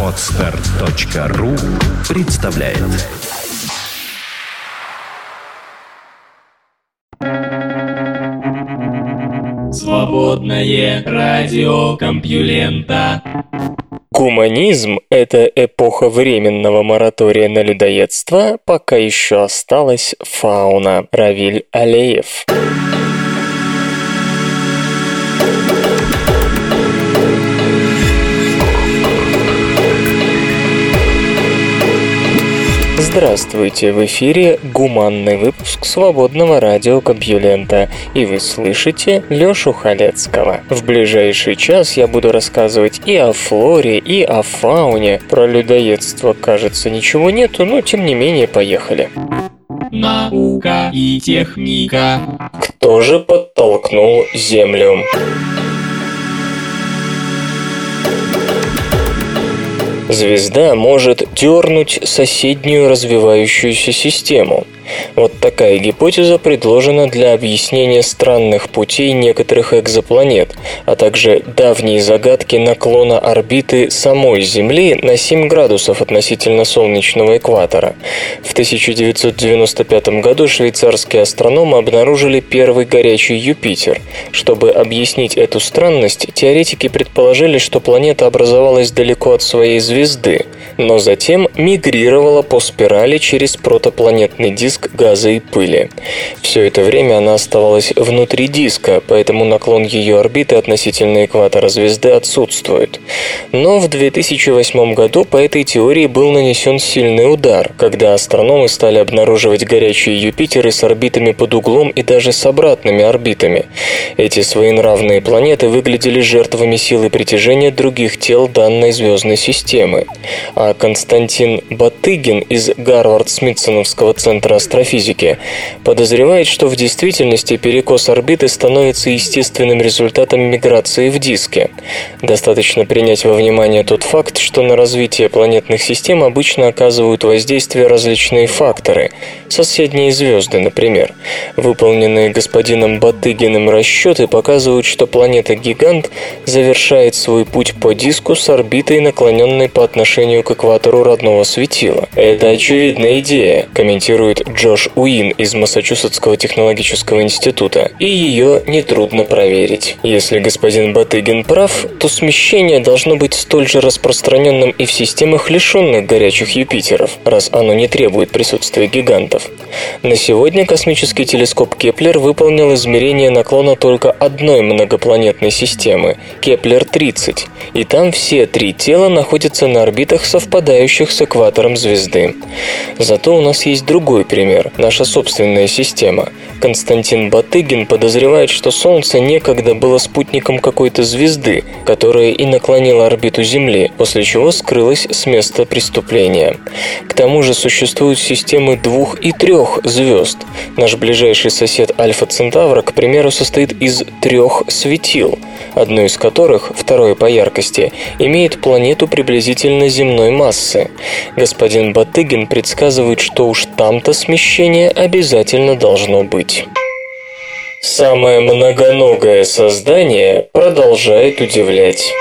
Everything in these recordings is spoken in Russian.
Отстар.ру представляет Свободное радио Компьюлента Гуманизм – это эпоха временного моратория на людоедство, пока еще осталась фауна. Равиль Алеев. Здравствуйте, в эфире гуманный выпуск свободного радио Кабьюлента, и вы слышите Лёшу Халецкого. В ближайший час я буду рассказывать и о флоре, и о фауне. Про людоедство, кажется, ничего нету, но тем не менее поехали. Наука и техника. Кто же подтолкнул Землю? Звезда может дернуть соседнюю развивающуюся систему. Вот такая гипотеза предложена для объяснения странных путей некоторых экзопланет, а также давней загадки наклона орбиты самой Земли на 7 градусов относительно солнечного экватора. В 1995 году швейцарские астрономы обнаружили первый горячий Юпитер. Чтобы объяснить эту странность, теоретики предположили, что планета образовалась далеко от своей звезды, но затем мигрировала по спирали через протопланетный диск диск газа и пыли. Все это время она оставалась внутри диска, поэтому наклон ее орбиты относительно экватора звезды отсутствует. Но в 2008 году по этой теории был нанесен сильный удар, когда астрономы стали обнаруживать горячие Юпитеры с орбитами под углом и даже с обратными орбитами. Эти своенравные планеты выглядели жертвами силы притяжения других тел данной звездной системы. А Константин Батыгин из Гарвард-Смитсоновского центра астрофизики, подозревает, что в действительности перекос орбиты становится естественным результатом миграции в диске. Достаточно принять во внимание тот факт, что на развитие планетных систем обычно оказывают воздействие различные факторы, соседние звезды, например. Выполненные господином Батыгиным расчеты показывают, что планета-гигант завершает свой путь по диску с орбитой, наклоненной по отношению к экватору родного светила. Это очевидная идея, комментирует Джош Уин из Массачусетского технологического института, и ее нетрудно проверить. Если господин Батыгин прав, то смещение должно быть столь же распространенным и в системах лишенных горячих Юпитеров, раз оно не требует присутствия гигантов. На сегодня космический телескоп Кеплер выполнил измерение наклона только одной многопланетной системы – Кеплер-30, и там все три тела находятся на орбитах, совпадающих с экватором звезды. Зато у нас есть другой пример – наша собственная система. Константин Батыгин подозревает, что Солнце некогда было спутником какой-то звезды, которая и наклонила орбиту Земли, после чего скрылась с места преступления. К тому же существуют системы двух и трех звезд. Наш ближайший сосед Альфа Центавра, к примеру, состоит из трех светил, одно из которых, второе по яркости, имеет планету приблизительно земной массы. Господин Батыгин предсказывает, что уж там-то смещение обязательно должно быть. Самое многоногое создание продолжает удивлять.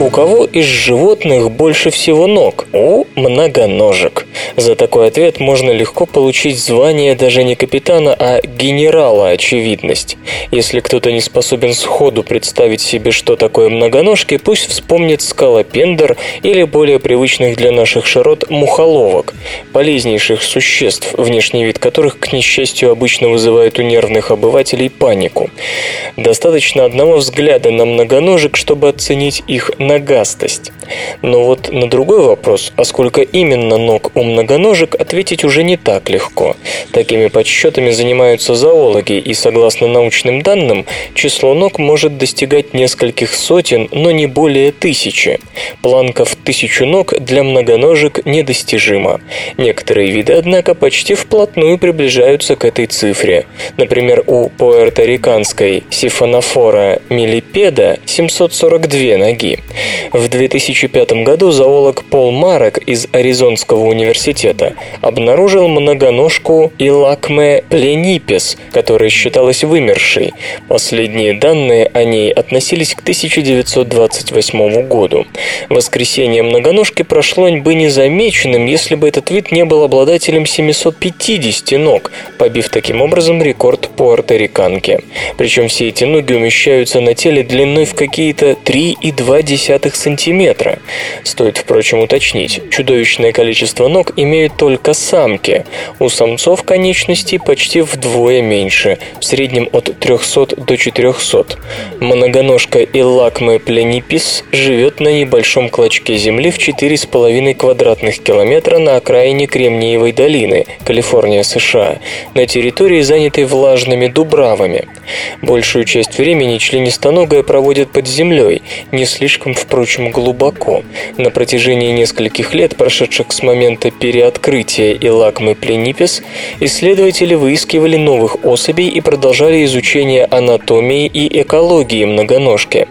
У кого из животных больше всего ног? У многоножек. За такой ответ можно легко получить звание даже не капитана, а генерала очевидность. Если кто-то не способен сходу представить себе, что такое многоножки, пусть вспомнит скалопендр или более привычных для наших широт мухоловок, полезнейших существ, внешний вид которых, к несчастью, обычно вызывает у нервных обывателей панику. Достаточно одного взгляда на многоножек, чтобы оценить их ногастость. Но вот на другой вопрос, а сколько именно ног у многоножек, ответить уже не так легко. Такими подсчетами занимаются зоологи, и согласно научным данным, число ног может достигать нескольких сотен, но не более тысячи. Планка в тысячу ног для многоножек недостижима. Некоторые виды, однако, почти вплотную приближаются к этой цифре. Например, у пуэрториканской сифонофора милипеда 742 ноги. В 2005 году зоолог Пол Марек из Аризонского университета обнаружил многоножку Илакме пленипес, которая считалась вымершей. Последние данные о ней относились к 1928 году. Воскресение многоножки прошло бы незамеченным, если бы этот вид не был обладателем 750 ног, побив таким образом рекорд пуэрториканки. Причем все эти ноги умещаются на теле длиной в какие-то 3,2 сантиметра. Стоит, впрочем, уточнить, чудовищное количество ног имеют только самки. У самцов конечностей почти вдвое меньше, в среднем от 300 до 400. Многоножка Иллакме пленипис живет на небольшом клочке земли в 4,5 квадратных километра на окраине Кремниевой долины, Калифорния, США, на территории, занятой влажными дубравами. Большую часть времени членистоногая проводит под землей, не слишком, впрочем, глубоко. На протяжении нескольких лет, прошедших с момента переоткрытия Илакмы пленипис, исследователи выискивали новых особей и продолжали изучение анатомии и экологии многоножки.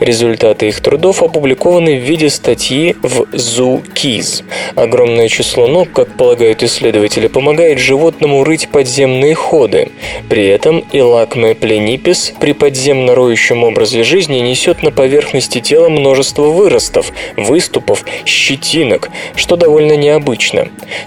Результаты их трудов опубликованы в виде статьи в Zoo Keys. Огромное число ног, как полагают исследователи, помогает животному рыть подземные ходы. При этом Илакме пленипис при подземно роющем образе жизни несет на поверхности тела множество выростов, выступов, щетинок, что довольно необычно.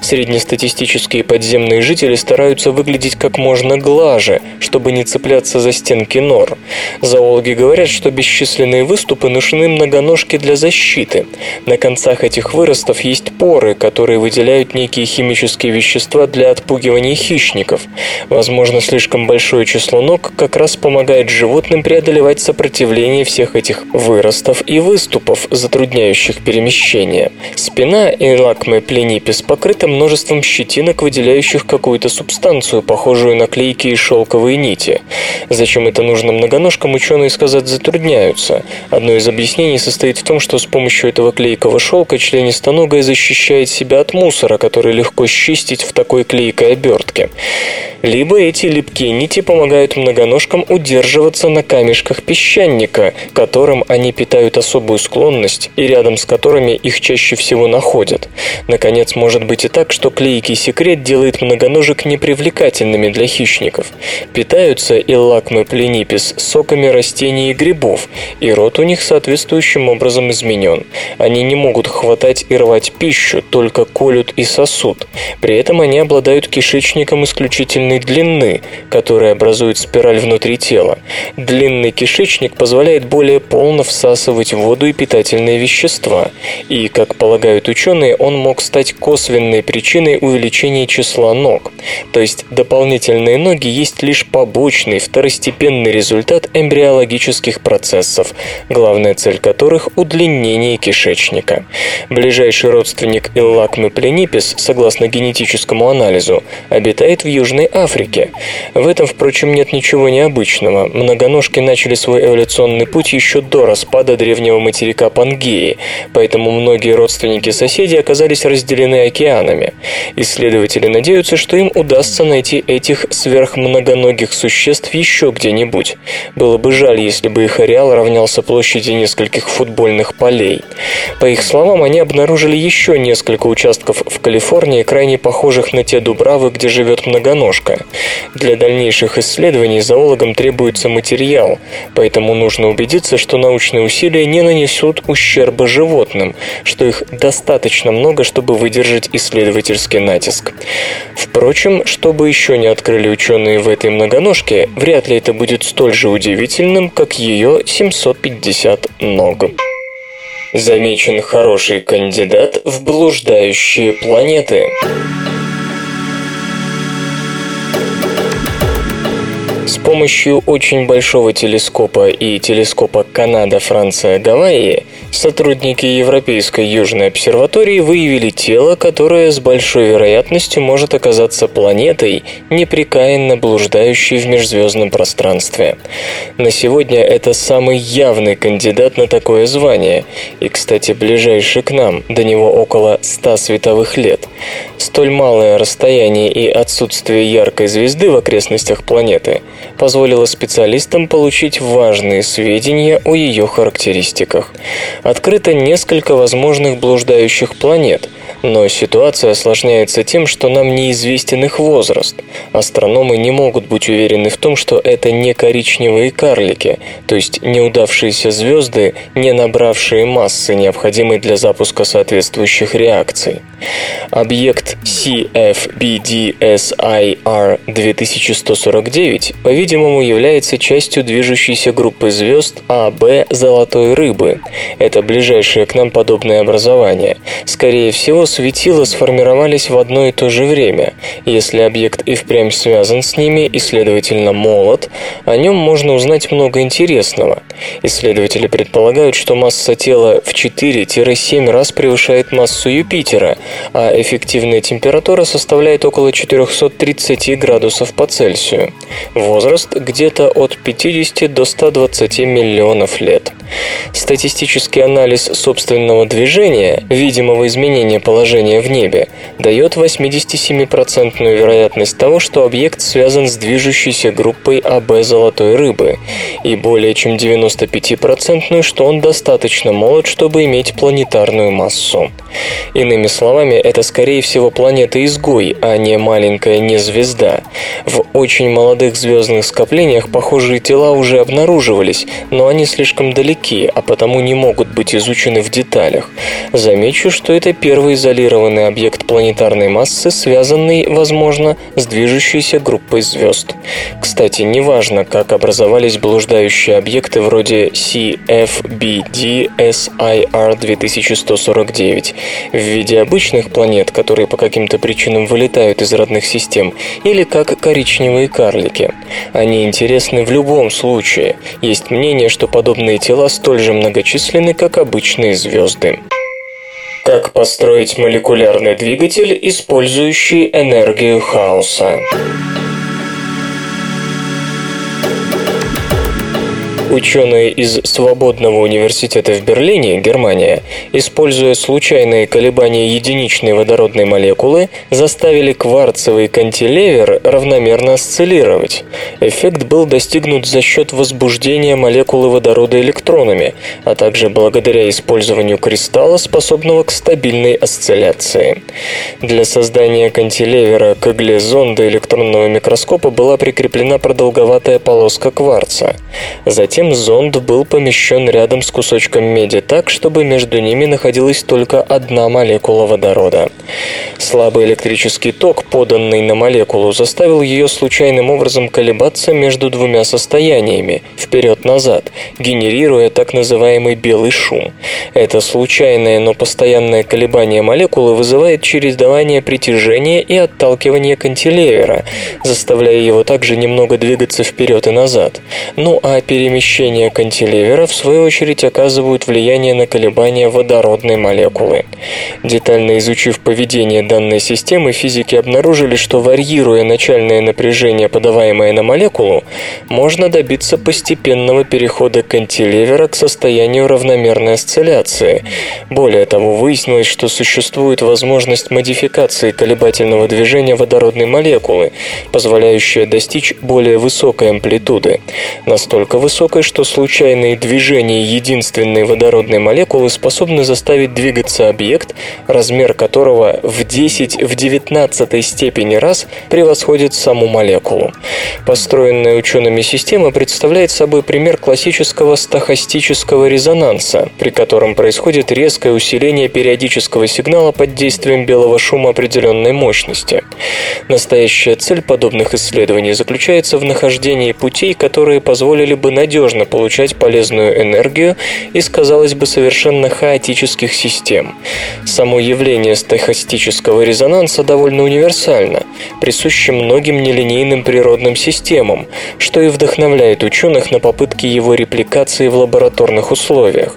Среднестатистические подземные жители стараются выглядеть как можно глаже, чтобы не цепляться за стенки нор. Зоологи говорят, что бесчисленные выступы нужны многоножке для защиты. На концах этих выростов есть поры, которые выделяют некие химические вещества для отпугивания хищников. Возможно, слишком большое число ног как раз помогает животным преодолевать сопротивление всех этих выростов и выступов, затрудняющих перемещение. Спина Элакме пленипис покрыта множеством щетинок, выделяющих какую-то субстанцию, похожую на клейки и шелковые нити. Зачем это нужно многоножкам, ученые сказать затрудняются. Одно из объяснений состоит в том, что с помощью этого клейкого шелка членистоногая защищает себя от мусора, который легко счистить в такой клейкой обертке. Либо эти липкие нити помогают многоножкам удерживаться на камешках песчаника, которым они питают особую склонность и рядом с которыми их чаще всего находят. Наконец, может быть и так, что клейкий секрет делает многоножек непривлекательными для хищников. Питаются иллакмы пленипис соками растений и грибов, и рот у них соответствующим образом изменен. Они не могут хватать и рвать пищу, только колют и сосут. При этом они обладают кишечником исключительной длины, который образует спираль внутри тела. Длинный кишечник позволяет более полно всасывать воду и питательные вещества, и, как полагают ученые, он мог стать косвенной причиной увеличения числа ног. То есть дополнительные ноги есть лишь побочный, второстепенный результат эмбриологических процессов, главная цель которых – удлинение кишечника. Ближайший родственник Иллакмы пленипис, согласно генетическому анализу, обитает в Южной Африке. В этом, впрочем, нет ничего необычного. Многоножки начали свой эволюционный путь еще до распада древнего материка Пангеи, поэтому многие родственники-соседи оказались разделены океанами. Исследователи надеются, что им удастся найти этих сверхмногоногих существ еще где-нибудь. Было бы жаль, если бы их ареал равнялся площади нескольких футбольных полей. По их словам, они обнаружили еще несколько участков в Калифорнии, крайне похожих на те дубравы, где живет многоножка. Для дальнейших исследований зоологам требуется материал, поэтому нужно убедиться, что научные усилия не нанесут ущерба животным, что их достаточно много, чтобы выдержать исследовательский натиск. Впрочем, чтобы еще не открыли ученые в этой многоножке, вряд ли это будет столь же удивительным, как ее 750 ног. Замечен хороший кандидат в блуждающие планеты. С помощью очень большого телескопа и телескопа Канада-Франция-Гавайи сотрудники Европейской Южной обсерватории выявили тело, которое с большой вероятностью может оказаться планетой, непрекаянно блуждающей в межзвездном пространстве. На сегодня это самый явный кандидат на такое звание, и, кстати, ближайший к нам, до него около 100 световых лет. Столь малое расстояние и отсутствие яркой звезды в окрестностях планеты позволило специалистам получить важные сведения о ее характеристиках. Открыто несколько возможных блуждающих планет, но ситуация осложняется тем, что нам неизвестен их возраст. Астрономы не могут быть уверены в том, что это не коричневые карлики, то есть неудавшиеся звезды, не набравшие массы, необходимой для запуска соответствующих реакций. Объект CFBDSIR 2149, по-видимому, является частью движущейся группы звезд АБ Золотой Рыбы. Это ближайшее к нам подобное образование. Скорее всего, светила сформировались в одно и то же время. Если объект и впрямь связан с ними и, следовательно, молод, о нем можно узнать много интересного. Исследователи предполагают, что масса тела в 4-7 раз превышает массу Юпитера, а эффективная температура составляет около 430 градусов по Цельсию. Возраст где-то от 50 до 120 миллионов лет. Статистический анализ собственного движения, видимого изменения положения в небе, дает 87% вероятность того, что объект связан с движущейся группой АБ Золотой Рыбы, и более чем 95%, что он достаточно молод, чтобы иметь планетарную массу. Иными словами, это скорее всего планета-изгой, а не маленькая незвезда. В очень молодых звездных скоплениях похожие тела уже обнаруживались, но они слишком далеки, а потому не могут быть изучены в деталях. Замечу, что это первый изолированный объект планетарной массы, связанный, возможно, с движущейся группой звезд. Кстати, неважно, как образовались блуждающие объекты вроде CFBD SIR 2149 в виде обычных планет, которые по каким-то причинам вылетают из родных систем, или как коричневые карлики. Они интересны в любом случае. Есть мнение, что подобные тела столь же многочисленны, как обычные звезды. Как построить молекулярный двигатель, использующий энергию хаоса? Ученые из Свободного университета в Берлине, Германия, используя случайные колебания единичной водородной молекулы, заставили кварцевый кантилевер равномерно осциллировать. Эффект был достигнут за счет возбуждения молекулы водорода электронами, а также благодаря использованию кристалла, способного к стабильной осцилляции. Для создания кантилевера к игле зонда электронного микроскопа была прикреплена продолговатая полоска кварца. Затем Затем зонд был помещен рядом с кусочком меди так, чтобы между ними находилась только одна молекула водорода. Слабый электрический ток, поданный на молекулу, заставил ее случайным образом колебаться между двумя состояниями – вперед-назад, генерируя так называемый белый шум. Это случайное, но постоянное колебание молекулы вызывает чередование притяжения и отталкивания кантилевера, заставляя его также немного двигаться вперед и назад. Ну а перемещение Смещения кантилевера, в свою очередь, оказывают влияние на колебания водородной молекулы. Детально изучив поведение данной системы, физики обнаружили, что варьируя начальное напряжение, подаваемое на молекулу, можно добиться постепенного перехода кантилевера к состоянию равномерной осцилляции. Более того, выяснилось, что существует возможность модификации колебательного движения водородной молекулы, позволяющая достичь более высокой амплитуды. Настолько высокой, такой, что случайные движения единственной водородной молекулы способны заставить двигаться объект, размер которого в 10 в 19 степени раз превосходит саму молекулу. Построенная учеными система представляет собой пример классического стохастического резонанса, при котором происходит резкое усиление периодического сигнала под действием белого шума определенной мощности. Настоящая цель подобных исследований заключается в нахождении путей, которые позволили бы надежно невозможно получать полезную энергию из, казалось бы, совершенно хаотических систем. Само явление стохастического резонанса довольно универсально, присуще многим нелинейным природным системам, что и вдохновляет ученых на попытки его репликации в лабораторных условиях.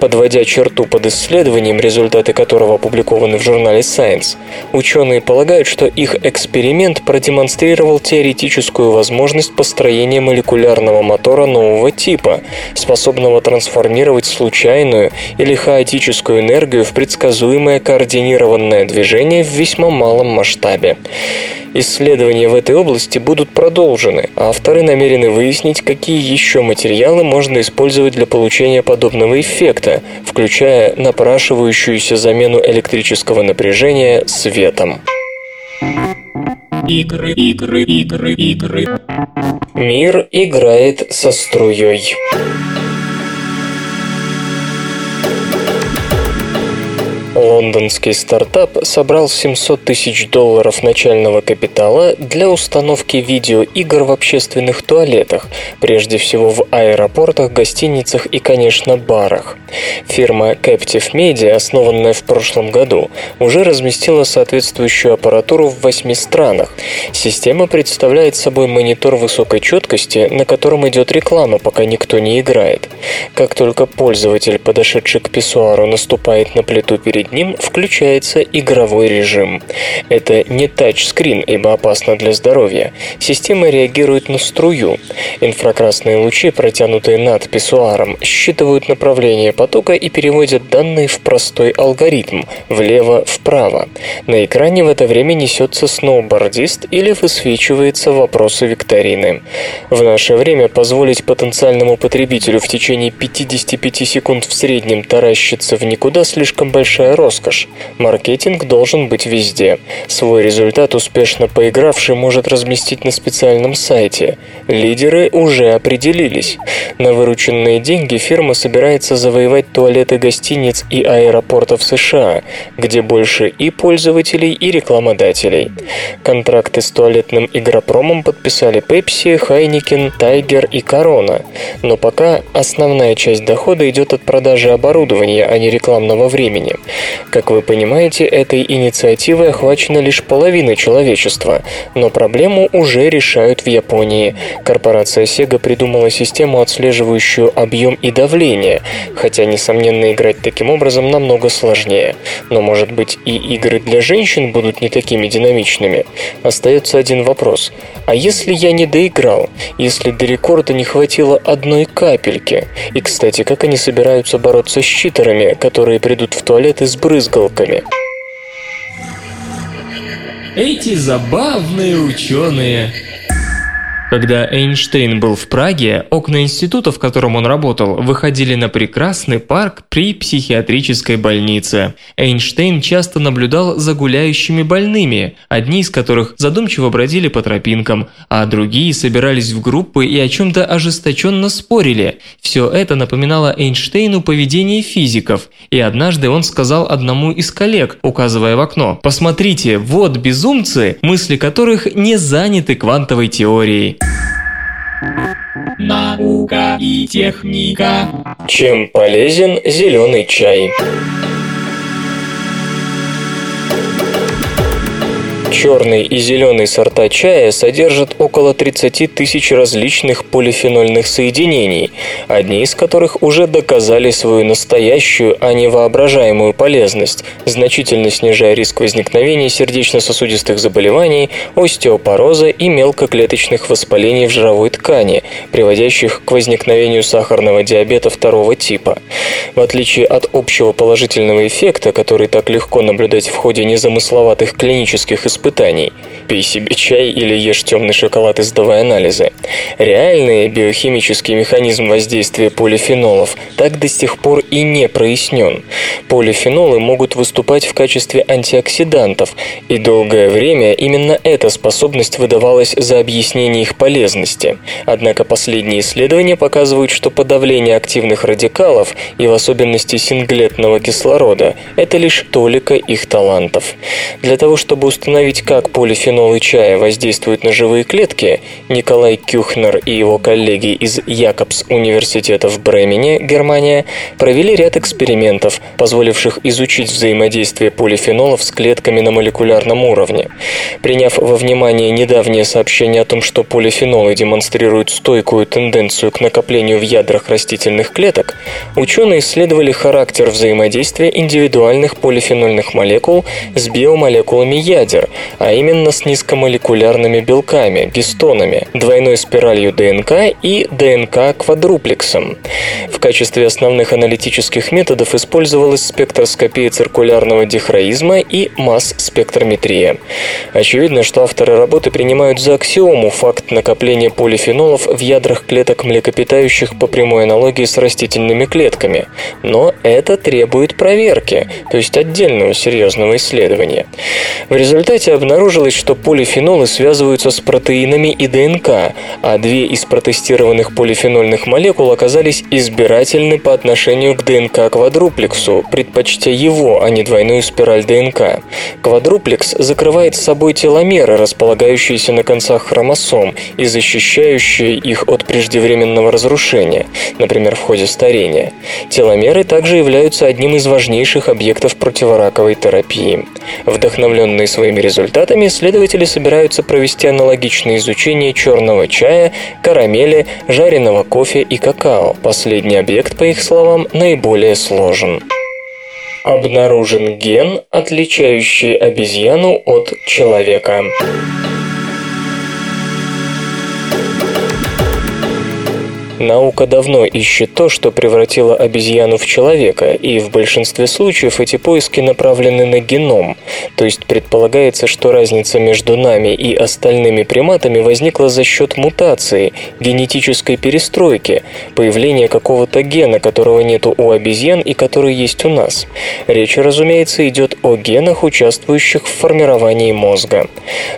Подводя черту под исследованием, результаты которого опубликованы в журнале Science, ученые полагают, что их эксперимент продемонстрировал теоретическую возможность построения молекулярного мотора нового типа, способного трансформировать случайную или хаотическую энергию в предсказуемое координированное движение в весьма малом масштабе. Исследования в этой области будут продолжены. Авторы намерены выяснить, какие еще материалы можно использовать для получения подобного эффекта, включая напрашивающуюся замену электрического напряжения светом. Игры, игры, игры, игры. Мир играет со струей. Лондонский стартап собрал 700 тысяч долларов начального капитала для установки видеоигр в общественных туалетах, прежде всего в аэропортах, гостиницах и, конечно, барах. Фирма Captive Media, основанная в прошлом году, уже разместила соответствующую аппаратуру в восьми странах. Система представляет собой монитор высокой четкости, на котором идет реклама, пока никто не играет. Как только пользователь, подошедший к писсуару, наступает на плиту перед ним включается игровой режим. Это не тачскрин, ибо опасно для здоровья. Система реагирует на струю. Инфракрасные лучи, протянутые над писсуаром, считывают направление потока и переводят данные в простой алгоритм – влево-вправо. На экране в это время несется сноубордист или высвечивается вопросы викторины. В наше время позволить потенциальному потребителю в течение 55 секунд в среднем таращиться в никуда слишком большая роскошь. Маркетинг должен быть везде. Свой результат успешно поигравший может разместить на специальном сайте. Лидеры уже определились. На вырученные деньги фирма собирается завоевать туалеты гостиниц и аэропортов США, где больше и пользователей, и рекламодателей. Контракты с туалетным игропромом подписали Pepsi, Heineken, Tiger и Corona. Но пока основная часть дохода идет от продажи оборудования, а не рекламного времени. Как вы понимаете, этой инициативой охвачена лишь половина человечества, но проблему уже решают в Японии. Корпорация Sega придумала систему, отслеживающую объем и давление, хотя, несомненно, играть таким образом намного сложнее. Но, может быть, и игры для женщин будут не такими динамичными? Остается один вопрос. А если я не доиграл? Если до рекорда не хватило одной капельки? И, кстати, как они собираются бороться с читерами, которые придут в туалет и брызгалками. Эти забавные ученые. Когда Эйнштейн был в Праге, окна института, в котором он работал, выходили на прекрасный парк при психиатрической больнице. Эйнштейн часто наблюдал за гуляющими больными, одни из которых задумчиво бродили по тропинкам, а другие собирались в группы и о чем-то ожесточенно спорили. Все это напоминало Эйнштейну поведение физиков, и однажды он сказал одному из коллег, указывая в окно, «Посмотрите, вот безумцы, мысли которых не заняты квантовой теорией». Наука и техника. Чем полезен зеленый чай? Черный и зеленый сорта чая содержат около 30 тысяч различных полифенольных соединений, одни из которых уже доказали свою настоящую, а не воображаемую полезность, значительно снижая риск возникновения сердечно-сосудистых заболеваний, остеопороза и мелкоклеточных воспалений в жировой ткани, приводящих к возникновению сахарного диабета второго типа. В отличие от общего положительного эффекта, который так легко наблюдать в ходе незамысловатых клинических испытаний, испытаний. Пей себе чай или ешь темный шоколад и сдавай анализы. Реальный биохимический механизм воздействия полифенолов так до сих пор и не прояснен. Полифенолы могут выступать в качестве антиоксидантов, и долгое время именно эта способность выдавалась за объяснение их полезности. Однако последние исследования показывают, что подавление активных радикалов и в особенности синглетного кислорода – это лишь толика их талантов. Для того, чтобы установить Установить, как полифенолы чая воздействуют на живые клетки, Николай Кюхнер и его коллеги из Якобс университета в Бремене, Германия, провели ряд экспериментов, позволивших изучить взаимодействие полифенолов с клетками на молекулярном уровне. Приняв во внимание недавнее сообщение о том, что полифенолы демонстрируют стойкую тенденцию к накоплению в ядрах растительных клеток, ученые исследовали характер взаимодействия индивидуальных полифенольных молекул с биомолекулами ядер – а именно с низкомолекулярными белками, гистонами, двойной спиралью ДНК и ДНК-квадруплексом. В качестве основных аналитических методов использовалась спектроскопия циркулярного дихроизма и масс-спектрометрия. Очевидно, что авторы работы принимают за аксиому факт накопления полифенолов в ядрах клеток млекопитающих по прямой аналогии с растительными клетками. Но это требует проверки, то есть отдельного серьезного исследования. В результате обнаружилось, что полифенолы связываются с протеинами и ДНК, а две из протестированных полифенольных молекул оказались избирательны по отношению к ДНК-квадруплексу, предпочтя его, а не двойную спираль ДНК. Квадруплекс закрывает с собой теломеры, располагающиеся на концах хромосом и защищающие их от преждевременного разрушения, например, в ходе старения. Теломеры также являются одним из важнейших объектов противораковой терапии. Вдохновленные своими результатами, исследователи собираются провести аналогичное изучение черного чая, карамели, жареного кофе и какао. Последний объект, по их словам, наиболее сложен. Обнаружен ген, отличающий обезьяну от человека. Наука давно ищет то, что превратило обезьяну в человека, и в большинстве случаев эти поиски направлены на геном, то есть предполагается, что разница между нами и остальными приматами возникла за счет мутации, генетической перестройки, появления какого-то гена, которого нет у обезьян и который есть у нас. Речь, разумеется, идет о генах, участвующих в формировании мозга.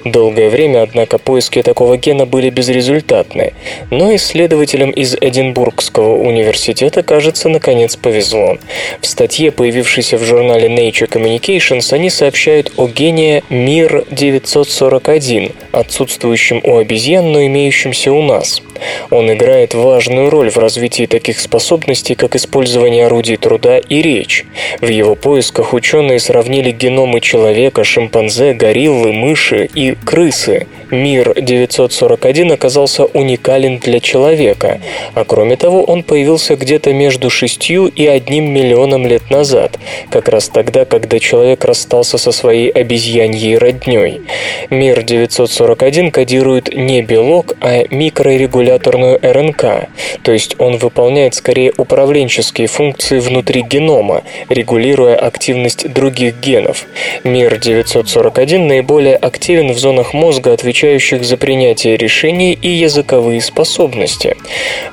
Долгое время, однако, поиски такого гена были безрезультатны, но исследователям из Эдинбургского университета, кажется, наконец повезло. В статье, появившейся в журнале Nature Communications, они сообщают о гене МИР-941, отсутствующем у обезьян, но имеющемся у нас. Он играет важную роль в развитии таких способностей, как использование орудий труда и речь. В его поисках ученые сравнили геномы человека, шимпанзе, гориллы, мыши и крысы. Мир 941 оказался уникален для человека, а кроме того он появился где-то между 6 и 1 миллионом лет назад, как раз тогда, когда человек расстался со своей обезьяньей родней. Мир 941 кодирует не белок, а микрорегуляторную РНК, то есть он выполняет скорее управленческие функции внутри генома, регулируя активность других генов. Мир 941 наиболее активен в зонах мозга, отвечающих за принятие решений и языковые способности.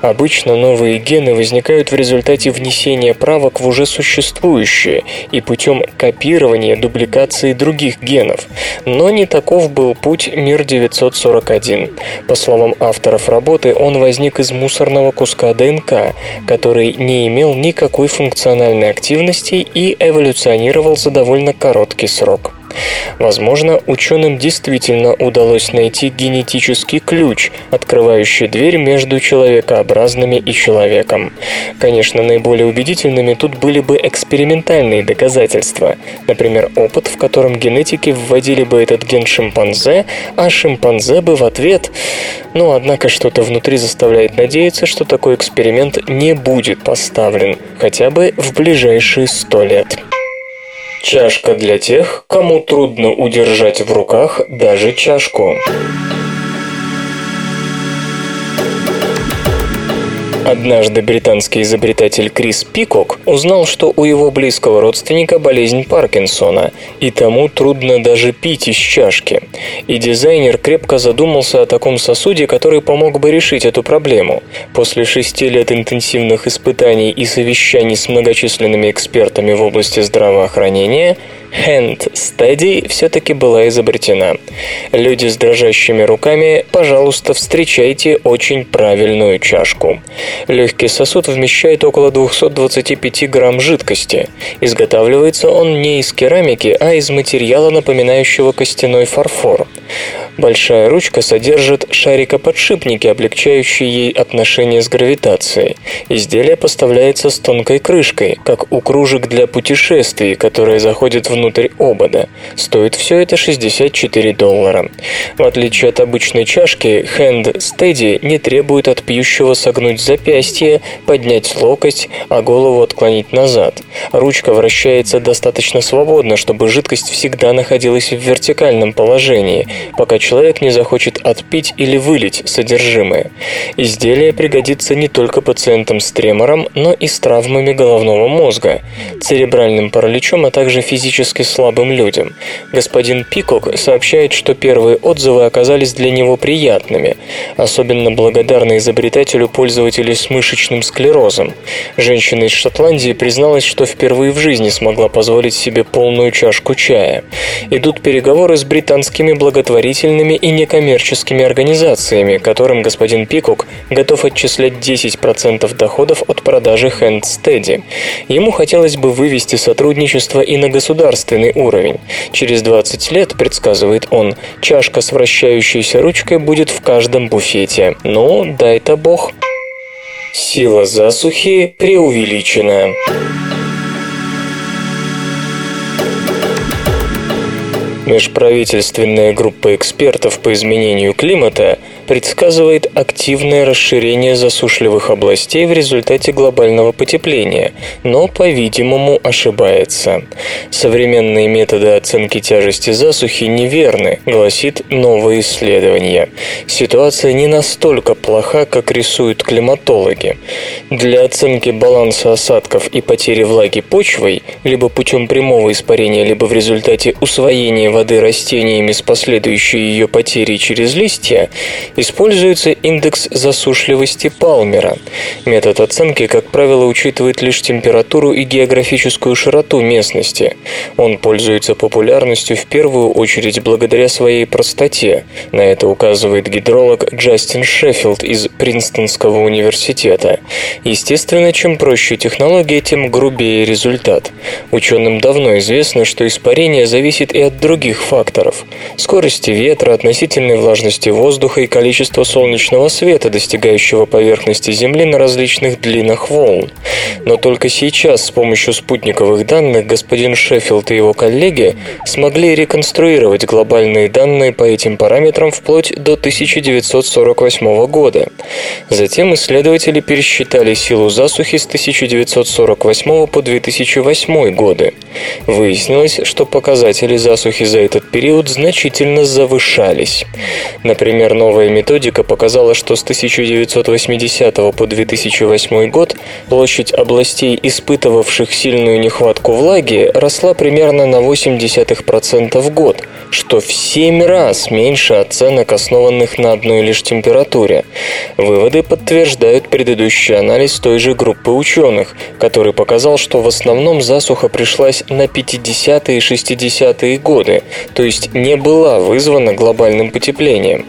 Обычно новые гены возникают в результате внесения правок в уже существующие и путем копирования дубликации других генов. Но не таков был путь Мир 941. По словам авторов работы, он возник из мусорного куска ДНК, который не имел никакой функциональной активности и эволюционировал за довольно короткий срок. Возможно, ученым действительно удалось найти генетический ключ, открывающий дверь между человекообразными и человеком. Конечно, наиболее убедительными тут были бы экспериментальные доказательства. Например, опыт, в котором генетики вводили бы этот ген шимпанзе, а шимпанзе бы в ответ... Ну, однако что-то внутри заставляет надеяться, что такой эксперимент не будет поставлен, хотя бы в ближайшие сто лет. Чашка для тех, кому трудно удержать в руках даже чашку. Однажды британский изобретатель Крис Пикок узнал, что у его близкого родственника болезнь Паркинсона, и тому трудно даже пить из чашки. И дизайнер крепко задумался о таком сосуде, который помог бы решить эту проблему. После шести лет интенсивных испытаний и совещаний с многочисленными экспертами в области здравоохранения, Hand Steady все-таки была изобретена. Люди с дрожащими руками, пожалуйста, встречайте очень правильную чашку. Легкий сосуд вмещает около 225 грамм жидкости. Изготавливается он не из керамики, а из материала, напоминающего костяной фарфор. Большая ручка содержит шарикоподшипники, облегчающие ей отношения с гравитацией. Изделие поставляется с тонкой крышкой, как у кружек для путешествий, которые заходят внутрь обода. Стоит все это 64 доллара. В отличие от обычной чашки, Hand Steady не требует от пьющего согнуть запястье, поднять локоть, а голову отклонить назад. Ручка вращается достаточно свободно, чтобы жидкость всегда находилась в вертикальном положении, пока человек не захочет отпить или вылить содержимое. Изделие пригодится не только пациентам с тремором, но и с травмами головного мозга, церебральным параличом, а также физически слабым людям. Господин Пикок сообщает, что первые отзывы оказались для него приятными, особенно благодарны изобретателю пользователей с мышечным склерозом. Женщина из Шотландии призналась, что впервые в жизни смогла позволить себе полную чашку чая. Идут переговоры с британскими благотворительными и некоммерческими организациями, которым господин Пикок готов отчислять 10% доходов от продажи Steady. Ему хотелось бы вывести сотрудничество и на государственный уровень. Через 20 лет, предсказывает он, чашка с вращающейся ручкой будет в каждом буфете. Ну, дай-то бог. Сила засухи преувеличена. Межправительственная группа экспертов по изменению климата предсказывает активное расширение засушливых областей в результате глобального потепления, но, по-видимому, ошибается. Современные методы оценки тяжести засухи неверны, гласит новое исследование. Ситуация не настолько плоха, как рисуют климатологи. Для оценки баланса осадков и потери влаги почвой, либо путем прямого испарения, либо в результате усвоения воды растениями с последующей ее потерей через листья, используется индекс засушливости Палмера. Метод оценки, как правило, учитывает лишь температуру и географическую широту местности. Он пользуется популярностью в первую очередь благодаря своей простоте. На это указывает гидролог Джастин Шеффилд из Принстонского университета. Естественно, чем проще технология, тем грубее результат. Ученым давно известно, что испарение зависит и от других факторов – скорости ветра, относительной влажности воздуха и количества солнечного света, достигающего поверхности Земли на различных длинах волн. Но только сейчас с помощью спутниковых данных господин Шеффилд и его коллеги смогли реконструировать глобальные данные по этим параметрам вплоть до 1948 года. Затем исследователи пересчитали силу засухи с 1948 по 2008 годы. Выяснилось, что показатели засухи за этот период значительно завышались. Например, новая методика показала, что с 1980 по 2008 год площадь областей, испытывавших сильную нехватку влаги, росла примерно на 0,8% в год, что в 7 раз меньше оценок, основанных на одной лишь температуре. Выводы подтверждают предыдущий анализ той же группы ученых, который показал, что в основном засуха пришлась на 50-е и 60-е годы, то есть не была вызвана глобальным потеплением.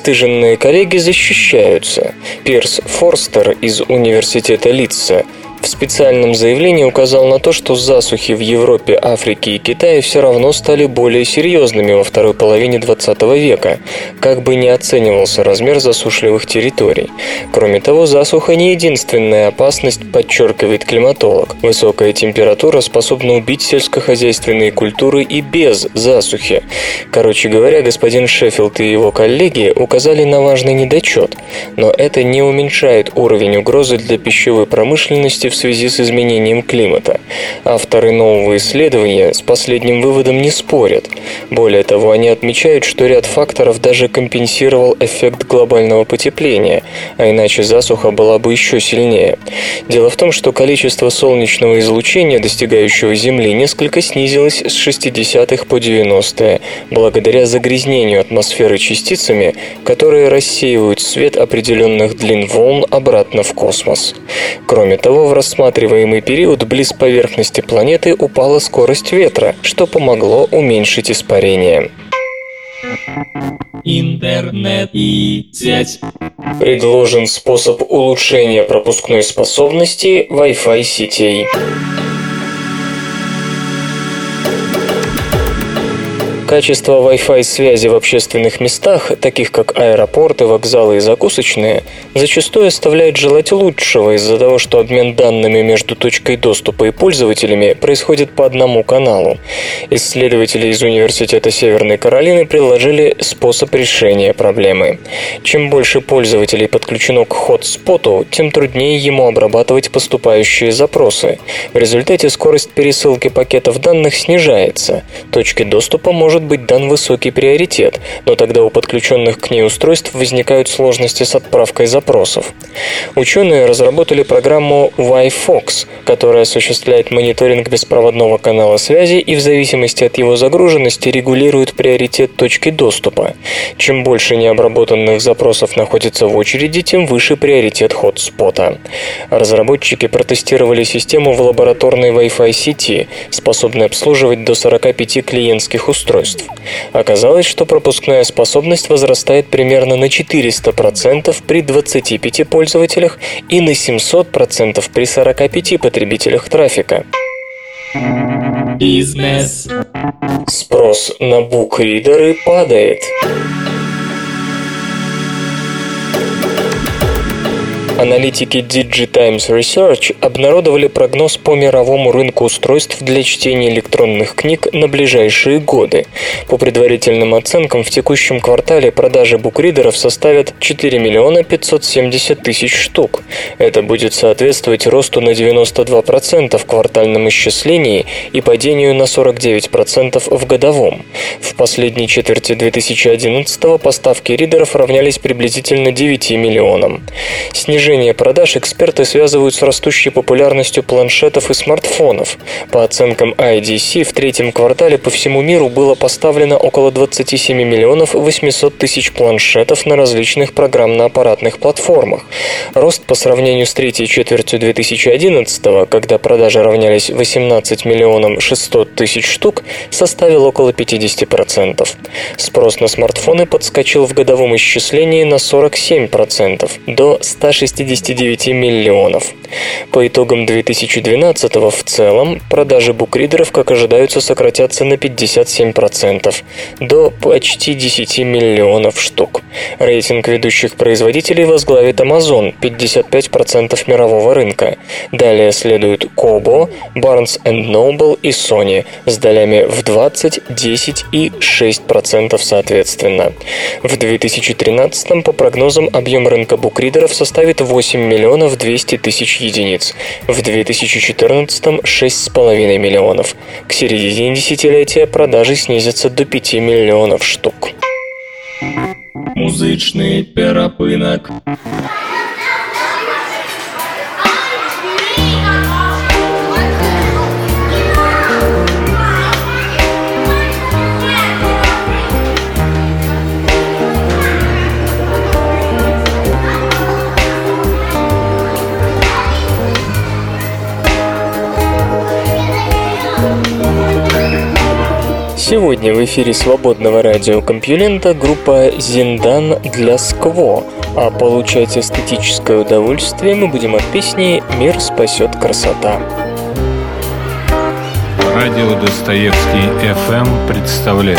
Престыженные коллеги защищаются. Пирс Форстер из университета Литца в специальном заявлении указал на то, что засухи в Европе, Африке и Китае все равно стали более серьезными во второй половине 20 века, как бы не оценивался размер засушливых территорий. Кроме того, засуха не единственная опасность, подчеркивает климатолог. Высокая температура способна убить сельскохозяйственные культуры и без засухи. Короче говоря, господин Шеффилд и его коллеги указали на важный недочет, но это не уменьшает уровень угрозы для пищевой промышленности в связи с изменением климата. Авторы нового исследования с последним выводом не спорят. Более того, они отмечают, что ряд факторов даже компенсировал эффект глобального потепления, а иначе засуха была бы еще сильнее. Дело в том, что количество солнечного излучения, достигающего Земли, несколько снизилось с 60-х по 90-е, благодаря загрязнению атмосферы частицами, которые рассеивают свет определенных длин волн обратно в космос. Кроме того, в рассматриваемый период близ поверхности планеты упала скорость ветра, что помогло уменьшить испарение. Интернет и сеть. Предложен способ улучшения пропускной способности Wi-Fi сетей. Качество Wi-Fi связи в общественных местах, таких как аэропорты, вокзалы и закусочные, зачастую оставляет желать лучшего из-за того, что обмен данными между точкой доступа и пользователями происходит по одному каналу. Исследователи из Университета Северной Каролины предложили способ решения проблемы. Чем больше пользователей подключено к хотспоту, тем труднее ему обрабатывать поступающие запросы. В результате скорость пересылки пакетов данных снижается. Точке доступа может быть дан высокий приоритет, но тогда у подключенных к ней устройств возникают сложности с отправкой запросов. Ученые разработали программу Wi-Fox, которая осуществляет мониторинг беспроводного канала связи и в зависимости от его загруженности регулирует приоритет точки доступа. Чем больше необработанных запросов находится в очереди, тем выше приоритет хотспота. Разработчики протестировали систему в лабораторной Wi-Fi сети, способной обслуживать до 45 клиентских устройств. Оказалось, что пропускная способность возрастает примерно на 400% при 25 пользователях и на 700% при 45 потребителях трафика. Бизнес. Спрос на букридеры падает. Аналитики DigiTimes Research обнародовали прогноз по мировому рынку устройств для чтения электронных книг на ближайшие годы. По предварительным оценкам, в текущем квартале продажи букридеров составят 4 миллиона 570 тысяч штук. Это будет соответствовать росту на 92% в квартальном исчислении и падению на 49% в годовом. В последней четверти 2011 поставки ридеров равнялись приблизительно 9 миллионам. Снижение Снижение продаж эксперты связывают с растущей популярностью планшетов и смартфонов. По оценкам IDC, в третьем квартале по всему миру было поставлено около 27 миллионов 800 тысяч планшетов на различных программно-аппаратных платформах. Рост по сравнению с третьей четвертью 2011, когда продажи равнялись 18 миллионам 600 тысяч штук, составил около 50%. Спрос на смартфоны подскочил в годовом исчислении на 47%, до 160 69 миллионов. По итогам 2012 в целом продажи букридеров, как ожидаются, сократятся на 57%, до почти 10 миллионов штук. Рейтинг ведущих производителей возглавит Amazon 55% мирового рынка. Далее следуют Kobo, Barnes Noble и Sony с долями в 20, 10 и 6% соответственно. В 2013 по прогнозам объем рынка букридеров составит 8 миллионов 200 тысяч единиц, в 2014 – 6,5 миллионов. К середине десятилетия продажи снизятся до 5 миллионов штук. Музычный перапынок. Сегодня в эфире свободного радиокомпьюлента группа «Зиндан для Скво», а получать эстетическое удовольствие мы будем от песни «Мир спасет красота». Радио Достоевский FM представляет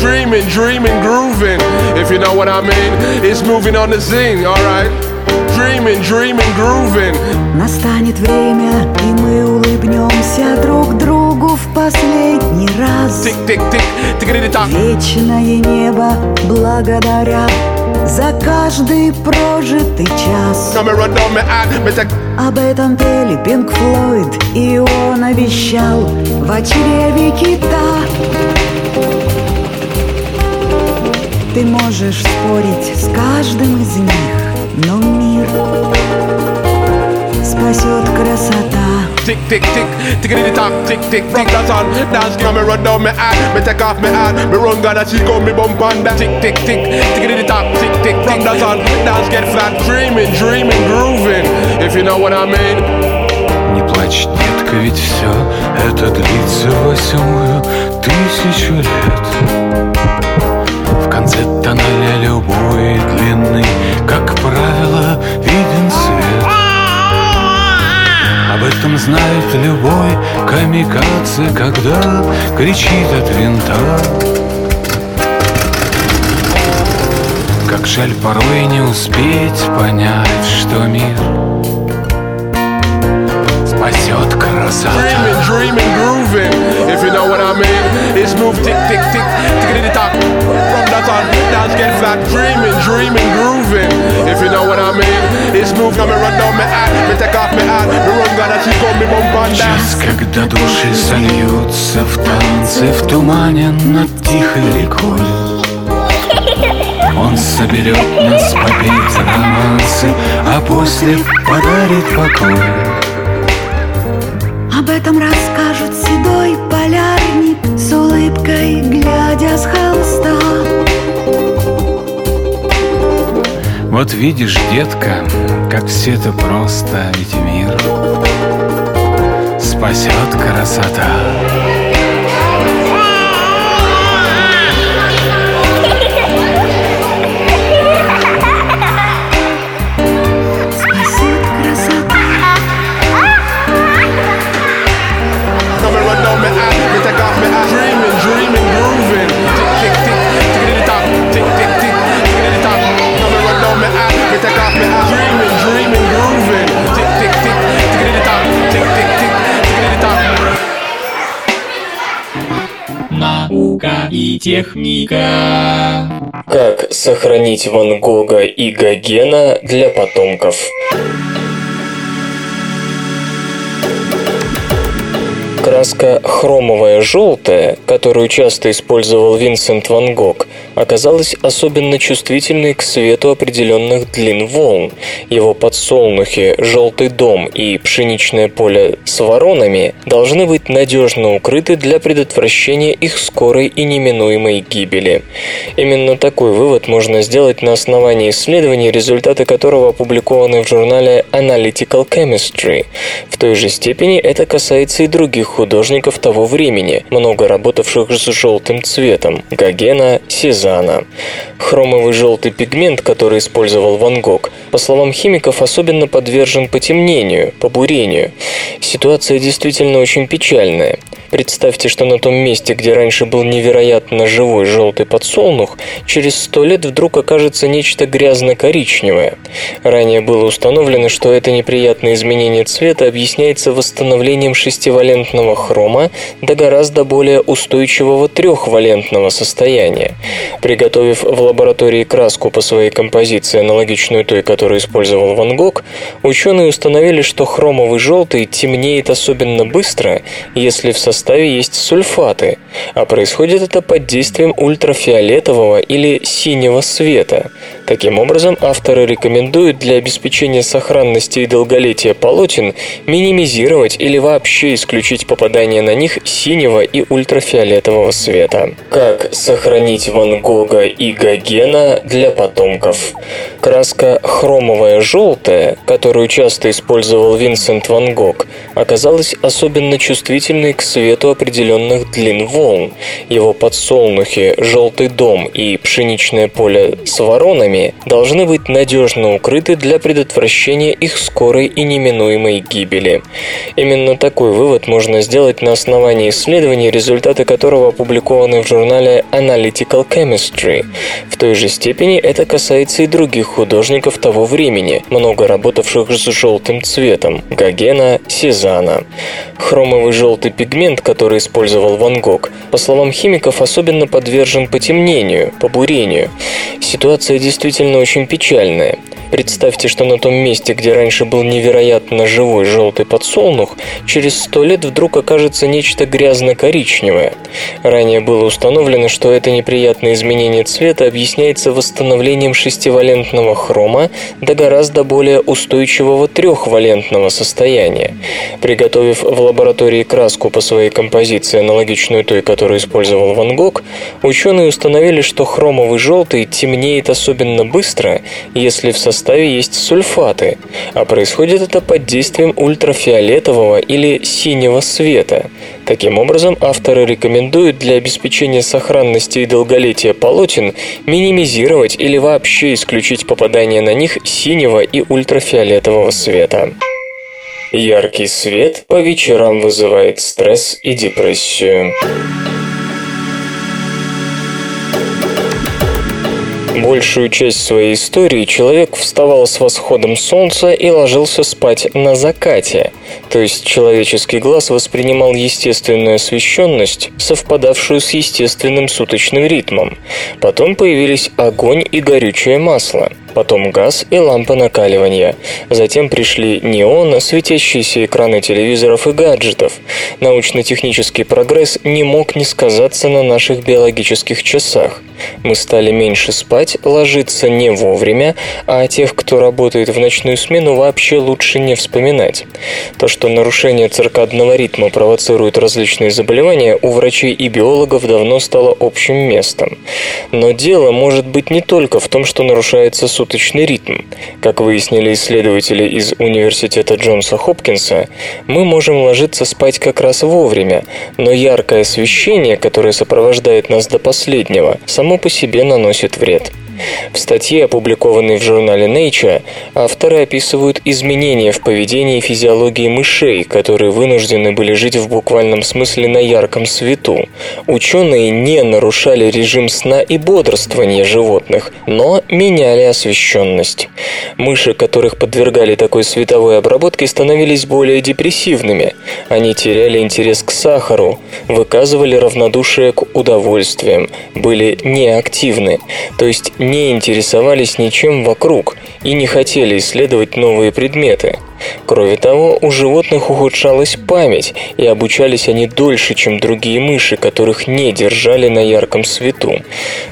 Dreaming, dreaming, grooving, if you know what I mean. It's moving on the zing, alright? Dreaming, dreaming, grooving. Настанет время, и мы улыбнемся друг другу в последний раз. Вечное небо благодаря за каждый прожитый час. Об этом пели Пинк Флойд, и он обещал в чреве кита. Ты можешь спорить с каждым из них, но мир спасет красота. tick, tick, tick, tickety tock, tick, tick, tick. That's on dance, come and run down my ad, me take off my ad, me run gonna she come me bump on that. Tick, tick, tick, tickety tock, tick, tick, tick. That's on dance, get flat, dreaming, dreaming, grooving, if you know what I mean. Не плачь, детка, ведь все это длится восьмую тысячу лет В конце тоннеля любой длинный, как правило, виден свет Об этом знает любой камикадзе, когда кричит от винта. Как жаль порой не успеть понять, что мир спасет красота. Dreaming, dreaming. If you know what I mean, it's move tick, tick, tick, tick to the top. From that on, dance get flat. Dreaming, dreaming, grooving. If you know what I mean, it's move. Now me run down my hat, me take off my hat, me run gonna she come me bump and Час, когда души сольются в танце, в тумане над тихой рекой. Он соберет нас попеть романсы, а после подарит покой. Улыбкой, глядя с холста Вот видишь, детка, как все это просто, ведь мир спасет красота. Наука и техника. Как сохранить Ван Гога и Гогена для потомков? Краска хромовая желтая, которую часто использовал Винсент Ван Гог, оказалась особенно чувствительной к свету определенных длин волн. Его подсолнухи, желтый дом и пшеничное поле с воронами должны быть надежно укрыты для предотвращения их скорой и неминуемой гибели. Именно такой вывод можно сделать на основании исследований, результаты которого опубликованы в журнале Analytical Chemistry. В той же степени это касается и других художников того времени, много работавших с желтым цветом – Гогена, Сезана. Хромовый желтый пигмент, который использовал Ван Гог, по словам химиков, особенно подвержен потемнению, побурению. Ситуация действительно очень печальная. Представьте, что на том месте, где раньше был невероятно живой желтый подсолнух, через сто лет вдруг окажется нечто грязно-коричневое. Ранее было установлено, что это неприятное изменение цвета объясняется восстановлением шестивалентного хрома до гораздо более устойчивого трехвалентного состояния. Приготовив в лаборатории краску по своей композиции, аналогичную той, которую использовал Ван Гог, ученые установили, что хромовый желтый темнеет особенно быстро, если в составе есть сульфаты, а происходит это под действием ультрафиолетового или синего света. Таким образом, авторы рекомендуют для обеспечения сохранности и долголетия полотен минимизировать или вообще исключить попадание на них синего и ультрафиолетового света. Как сохранить Ван Гога и Гогена для потомков? Краска хромовая желтая, которую часто использовал Винсент Ван Гог, оказалась особенно чувствительной к свету определенных длин волн. Его подсолнухи, желтый дом и пшеничное поле с воронами должны быть надежно укрыты для предотвращения их скорой и неминуемой гибели. Именно такой вывод можно сделать на основании исследований, результаты которого опубликованы в журнале Analytical Chemistry. В той же степени это касается и других художников того времени, много работавших с желтым цветом – Гогена, Сезана. Хромовый желтый пигмент, который использовал Ван Гог, по словам химиков, особенно подвержен потемнению, побурению. Ситуация действительно очень печальная. Представьте, что на том месте, где раньше был невероятно живой желтый подсолнух, через сто лет вдруг окажется нечто грязно-коричневое. Ранее было установлено, что это неприятное изменение цвета объясняется восстановлением шестивалентного хрома до гораздо более устойчивого трехвалентного состояния. Приготовив в лаборатории краску по своей композиции, аналогичную той, которую использовал Ван Гог, ученые установили, что хромовый желтый темнеет особенно быстро, если в составе есть сульфаты, а происходит это под действием ультрафиолетового или синего света. Таким образом, авторы рекомендуют для обеспечения сохранности и долголетия полотен минимизировать или вообще исключить попадание на них синего и ультрафиолетового света. Яркий свет по вечерам вызывает стресс и депрессию. Большую часть своей истории человек вставал с восходом солнца и ложился спать на закате, то есть человеческий глаз воспринимал естественную освещенность, совпадавшую с естественным суточным ритмом. Потом появились огонь и горючее масло потом газ и лампа накаливания. Затем пришли неоны, светящиеся экраны телевизоров и гаджетов. Научно-технический прогресс не мог не сказаться на наших биологических часах. Мы стали меньше спать, ложиться не вовремя, а о тех, кто работает в ночную смену, вообще лучше не вспоминать. То, что нарушение циркадного ритма провоцирует различные заболевания, у врачей и биологов давно стало общим местом. Но дело может быть не только в том, что нарушается суточный ритм. Как выяснили исследователи из Университета Джонса Хопкинса, мы можем ложиться спать как раз вовремя, но яркое освещение, которое сопровождает нас до последнего, само по себе наносит вред. В статье, опубликованной в журнале Nature, авторы описывают изменения в поведении и физиологии мышей, которые вынуждены были жить в буквальном смысле на ярком свету. Ученые не нарушали режим сна и бодрствования животных, но меняли освещенность. Мыши, которых подвергали такой световой обработке, становились более депрессивными. Они теряли интерес к сахару, выказывали равнодушие к удовольствиям, были неактивны, то есть не интересовались ничем вокруг и не хотели исследовать новые предметы. Кроме того, у животных ухудшалась память, и обучались они дольше, чем другие мыши, которых не держали на ярком свету.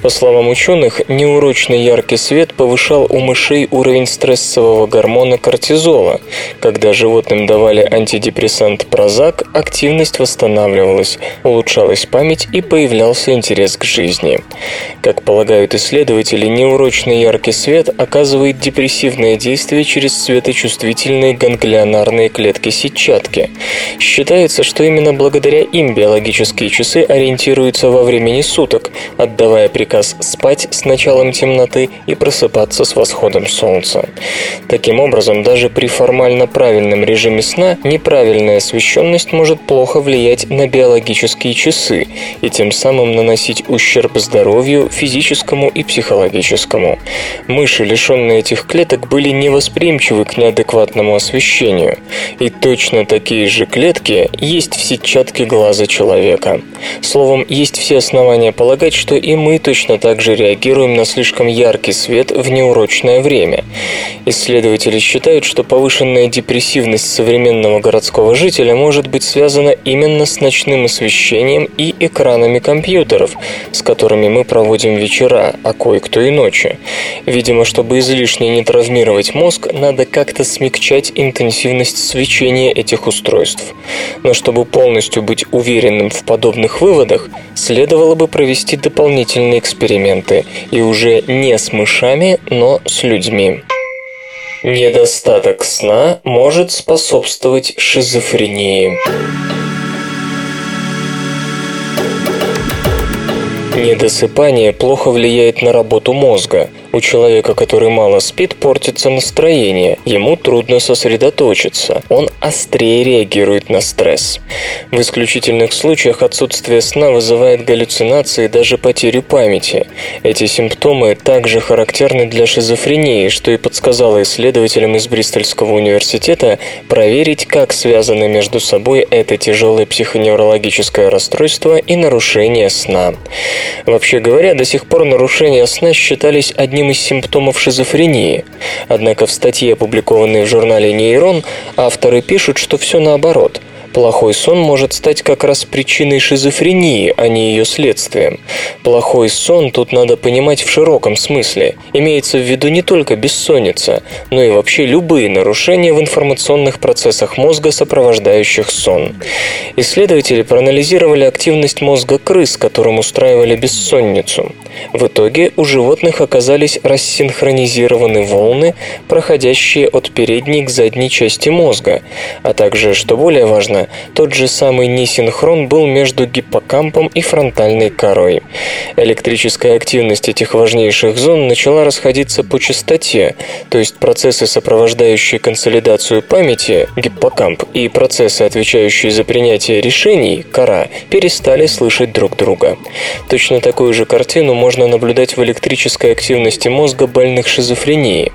По словам ученых, неурочный яркий свет повышал у мышей уровень стрессового гормона кортизола. Когда животным давали антидепрессант Прозак, активность восстанавливалась, улучшалась память и появлялся интерес к жизни. Как полагают исследователи, неурочный яркий свет оказывает депрессивное действие через светочувствительные ганглионарные клетки сетчатки. Считается, что именно благодаря им биологические часы ориентируются во времени суток, отдавая приказ спать с началом темноты и просыпаться с восходом солнца. Таким образом, даже при формально правильном режиме сна неправильная освещенность может плохо влиять на биологические часы и тем самым наносить ущерб здоровью физическому и психологическому. Мыши, лишенные этих клеток, были невосприимчивы к неадекватному освещению освещению. И точно такие же клетки есть в сетчатке глаза человека. Словом, есть все основания полагать, что и мы точно так же реагируем на слишком яркий свет в неурочное время. Исследователи считают, что повышенная депрессивность современного городского жителя может быть связана именно с ночным освещением и экранами компьютеров, с которыми мы проводим вечера, а кое-кто и ночи. Видимо, чтобы излишне не травмировать мозг, надо как-то смягчать интенсивность свечения этих устройств. Но чтобы полностью быть уверенным в подобных выводах, следовало бы провести дополнительные эксперименты, и уже не с мышами, но с людьми. Недостаток сна может способствовать шизофрении. Недосыпание плохо влияет на работу мозга. У человека, который мало спит, портится настроение, ему трудно сосредоточиться, он острее реагирует на стресс. В исключительных случаях отсутствие сна вызывает галлюцинации и даже потерю памяти. Эти симптомы также характерны для шизофрении, что и подсказало исследователям из Бристольского университета проверить, как связаны между собой это тяжелое психоневрологическое расстройство и нарушение сна. Вообще говоря, до сих пор нарушения сна считались одним из симптомов шизофрении. Однако в статье, опубликованной в журнале «Нейрон», авторы пишут, что все наоборот – Плохой сон может стать как раз причиной шизофрении, а не ее следствием. Плохой сон тут надо понимать в широком смысле. Имеется в виду не только бессонница, но и вообще любые нарушения в информационных процессах мозга, сопровождающих сон. Исследователи проанализировали активность мозга крыс, которым устраивали бессонницу. В итоге у животных оказались рассинхронизированы волны, проходящие от передней к задней части мозга, а также, что более важно, тот же самый несинхрон был между гиппокампом и фронтальной корой. Электрическая активность этих важнейших зон начала расходиться по частоте, то есть процессы, сопровождающие консолидацию памяти, гиппокамп, и процессы, отвечающие за принятие решений, кора, перестали слышать друг друга. Точно такую же картину можно наблюдать в электрической активности мозга больных шизофренией.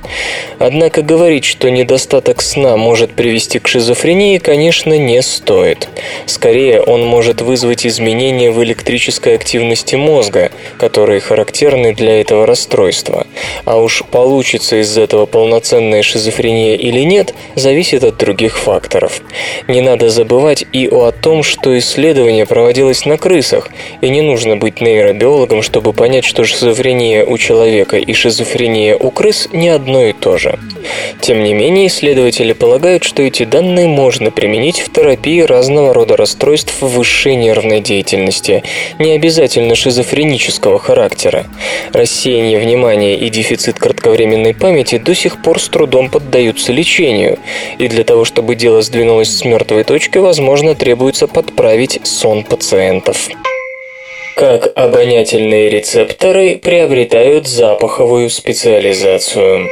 Однако говорить, что недостаток сна может привести к шизофрении, конечно, не стоит. Скорее, он может вызвать изменения в электрической активности мозга, которые характерны для этого расстройства. А уж получится из этого полноценная шизофрения или нет, зависит от других факторов. Не надо забывать и о том, что исследование проводилось на крысах, и не нужно быть нейробиологом, чтобы понять, что шизофрения у человека и шизофрения у крыс не одно и то же. Тем не менее, исследователи полагают, что эти данные можно применить в терапии разного рода расстройств высшей нервной деятельности, не обязательно шизофренического характера. Рассеяние внимания и дефицит кратковременной памяти до сих пор с трудом поддаются лечению, и для того, чтобы дело сдвинулось с мертвой точки, возможно, требуется подправить сон пациентов. Как обонятельные рецепторы приобретают запаховую специализацию.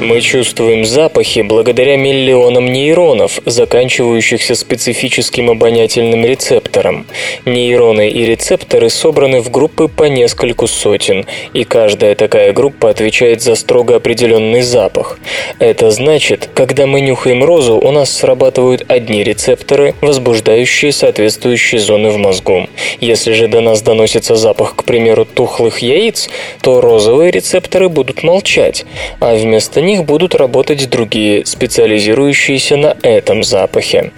Мы чувствуем запахи благодаря миллионам нейронов, заканчивающихся специфическим обонятельным рецептором. Нейроны и рецепторы собраны в группы по нескольку сотен, и каждая такая группа отвечает за строго определенный запах. Это значит, когда мы нюхаем розу, у нас срабатывают одни рецепторы, возбуждающие соответствующие зоны в мозгу. Если же до нас доносится запах, к примеру, тухлых яиц, то розовые рецепторы будут молчать, а вместо них будут работать другие, специализирующиеся на этом запахе.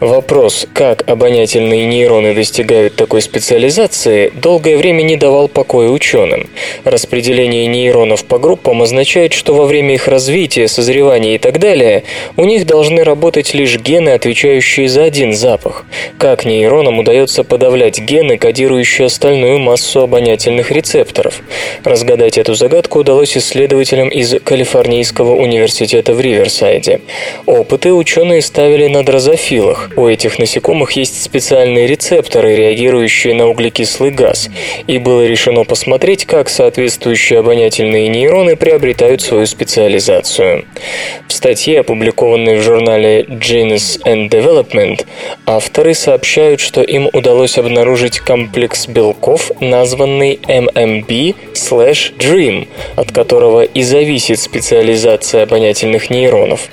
Вопрос, как обонятельные нейроны достигают такой специализации, долгое время не давал покоя ученым. Распределение нейронов по группам означает, что во время их развития, созревания и так далее, у них должны работать лишь гены, отвечающие за один запах. Как нейронам удается подавлять гены, кодирующие остальную массу обонятельных рецепторов? Разгадать эту загадку удалось исследователям из Калифорнийского Технического университета в Риверсайде. Опыты ученые ставили на дрозофилах. У этих насекомых есть специальные рецепторы, реагирующие на углекислый газ, и было решено посмотреть, как соответствующие обонятельные нейроны приобретают свою специализацию. В статье, опубликованной в журнале Genus and Development, авторы сообщают, что им удалось обнаружить комплекс белков, названный MMB/Dream, от которого и зависит специализация специализация обонятельных нейронов.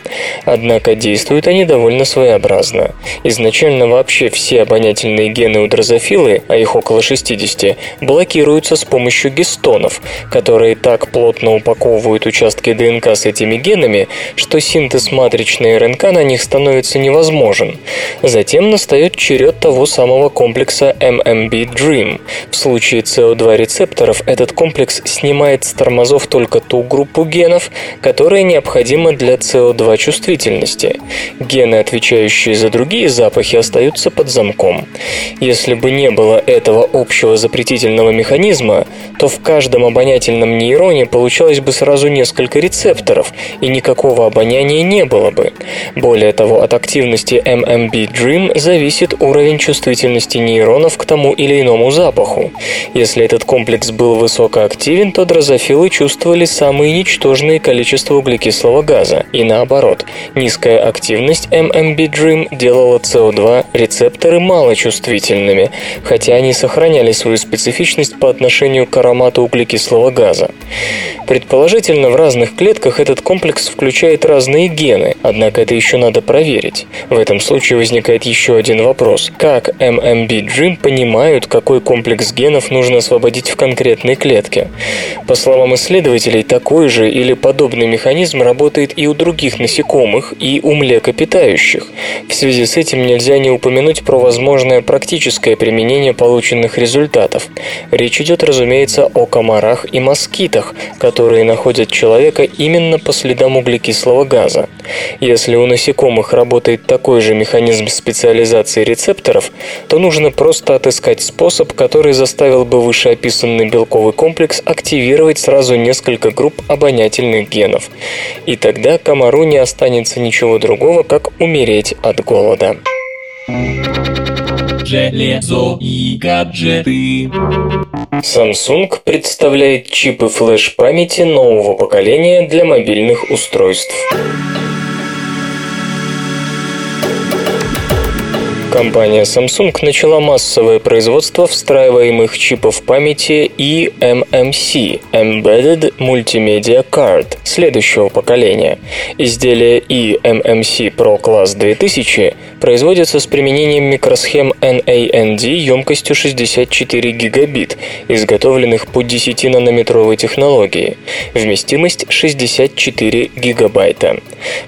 Однако действуют они довольно своеобразно. Изначально вообще все обонятельные гены у дрозофилы, а их около 60, блокируются с помощью гистонов, которые так плотно упаковывают участки ДНК с этими генами, что синтез матричной РНК на них становится невозможен. Затем настает черед того самого комплекса MMB-DREAM. В случае CO2 рецепторов этот комплекс снимает с тормозов только ту группу генов, которая необходима для СО2 чувствительности. Гены, отвечающие за другие запахи, остаются под замком. Если бы не было этого общего запретительного механизма, то в каждом обонятельном нейроне получалось бы сразу несколько рецепторов, и никакого обоняния не было бы. Более того, от активности MMB Dream зависит уровень чувствительности нейронов к тому или иному запаху. Если этот комплекс был высокоактивен, то дрозофилы чувствовали самые ничтожные количества углекислого газа, и наоборот. Низкая активность MMB Dream делала CO2 рецепторы малочувствительными, хотя они сохраняли свою специфичность по отношению к аромату углекислого газа. Предположительно, в разных клетках этот комплекс включает разные гены, однако это еще надо проверить. В этом случае возникает еще один вопрос. Как MMB Dream понимают, какой комплекс генов нужно освободить в конкретной клетке? По словам исследователей, такой же или подобный механизм работает и у других насекомых, и у млекопитающих. В связи с этим нельзя не упомянуть про возможное практическое применение полученных результатов. Речь идет, разумеется, о комарах и москитах, которые находят человека именно по следам углекислого газа. Если у насекомых работает такой же механизм специализации рецепторов, то нужно просто отыскать способ, который заставил бы вышеописанный белковый комплекс активировать сразу несколько групп обонятельных генов. И тогда комару не останется ничего другого, как умереть от голода. Железо и гаджеты. Samsung представляет чипы флеш-памяти нового поколения для мобильных устройств. Компания Samsung начала массовое производство встраиваемых чипов памяти eMMC – Embedded Multimedia Card следующего поколения. Изделие eMMC Pro Class 2000 производится с применением микросхем NAND емкостью 64 гигабит, изготовленных по 10-нанометровой технологии. Вместимость 64 гигабайта.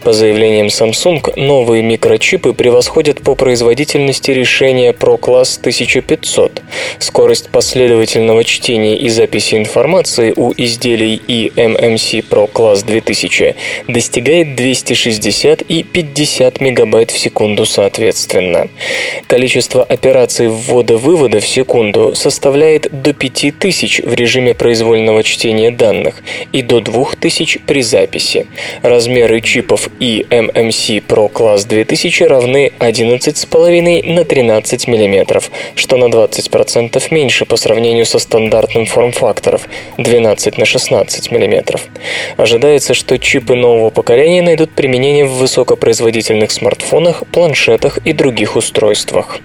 По заявлениям Samsung, новые микрочипы превосходят по производительности решения Pro Class 1500. Скорость последовательного чтения и записи информации у изделий eMMC Pro Class 2000 достигает 260 и 50 мегабайт в секунду соответственно. Количество операций ввода-вывода в секунду составляет до 5000 в режиме произвольного чтения данных и до 2000 при записи. Размеры чипов eMMC Pro Class 2000 равны 11,5 на 13 мм, что на 20% меньше по сравнению со стандартным форм-фактором 12 на 16 мм. Ожидается, что чипы нового поколения найдут применение в высокопроизводительных смартфонах, планшетах и других устройствах.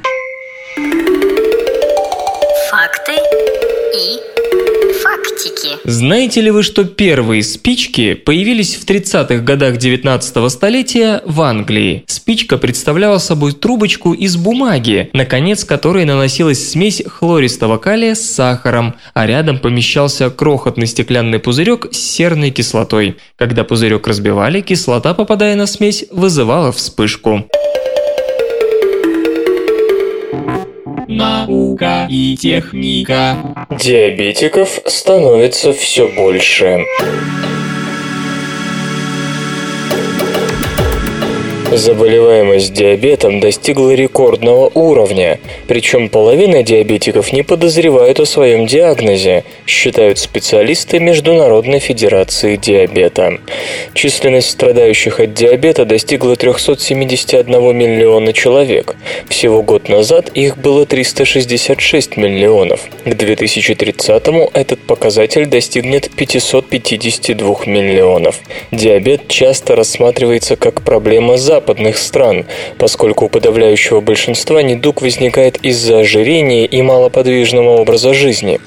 Знаете ли вы, что первые спички появились в 30-х годах 19 столетия в Англии? Спичка представляла собой трубочку из бумаги, на конец которой наносилась смесь хлористого калия с сахаром, а рядом помещался крохотный стеклянный пузырек с серной кислотой. Когда пузырек разбивали, кислота, попадая на смесь, вызывала вспышку. Наука и техника. Диабетиков становится все больше. Заболеваемость диабетом достигла рекордного уровня, причем половина диабетиков не подозревают о своем диагнозе, считают специалисты Международной Федерации диабета. Численность страдающих от диабета достигла 371 миллиона человек. Всего год назад их было 366 миллионов. К 2030-му этот показатель достигнет 552 миллионов. Диабет часто рассматривается как проблема западных стран, поскольку у подавляющего большинства недуг возникает из-за ожирения и малоподвижного образа жизни.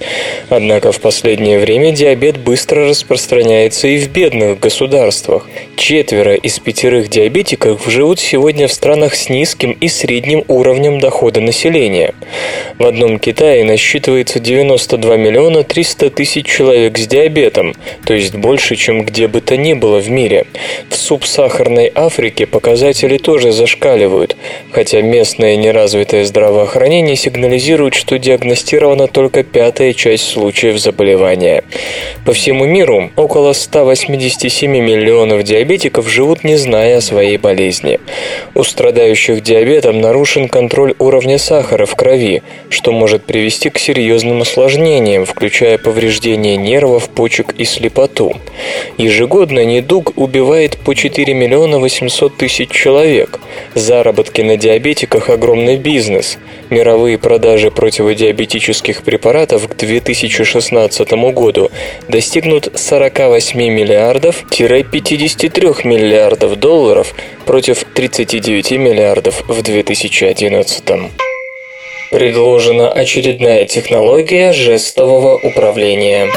Однако в последнее время диабет быстро распространяется и в бедных государствах. Четверо из пятерых диабетиков живут сегодня в странах с низким и средним уровнем дохода населения. В одном Китае насчитывается 92 миллиона 300 тысяч человек с диабетом, то есть больше, чем где бы то ни было в мире. В субсахарной Африке показатели тоже зашкаливают, хотя местное неразвитое здравоохранение сигнализирует, что диагностирована только пятая часть случаев заболевания. По всему миру около 187 миллионов диабетиков живут, не зная о своей болезни. У страдающих диабетом нарушен контроль уровня сахара в крови, что может привести к серьезным осложнениям, включая повреждение нервов, почек и слепоту. Ежегодно недуг убивает по 4 миллиона 800 тысяч человек. Заработки на диабетиках – огромный бизнес. Мировые продажи противодиабетических препаратов к 2016 году достигнут 48 миллиардов-53 миллиардов долларов против 39 миллиардов в 2011. Предложена очередная технология жестового управления.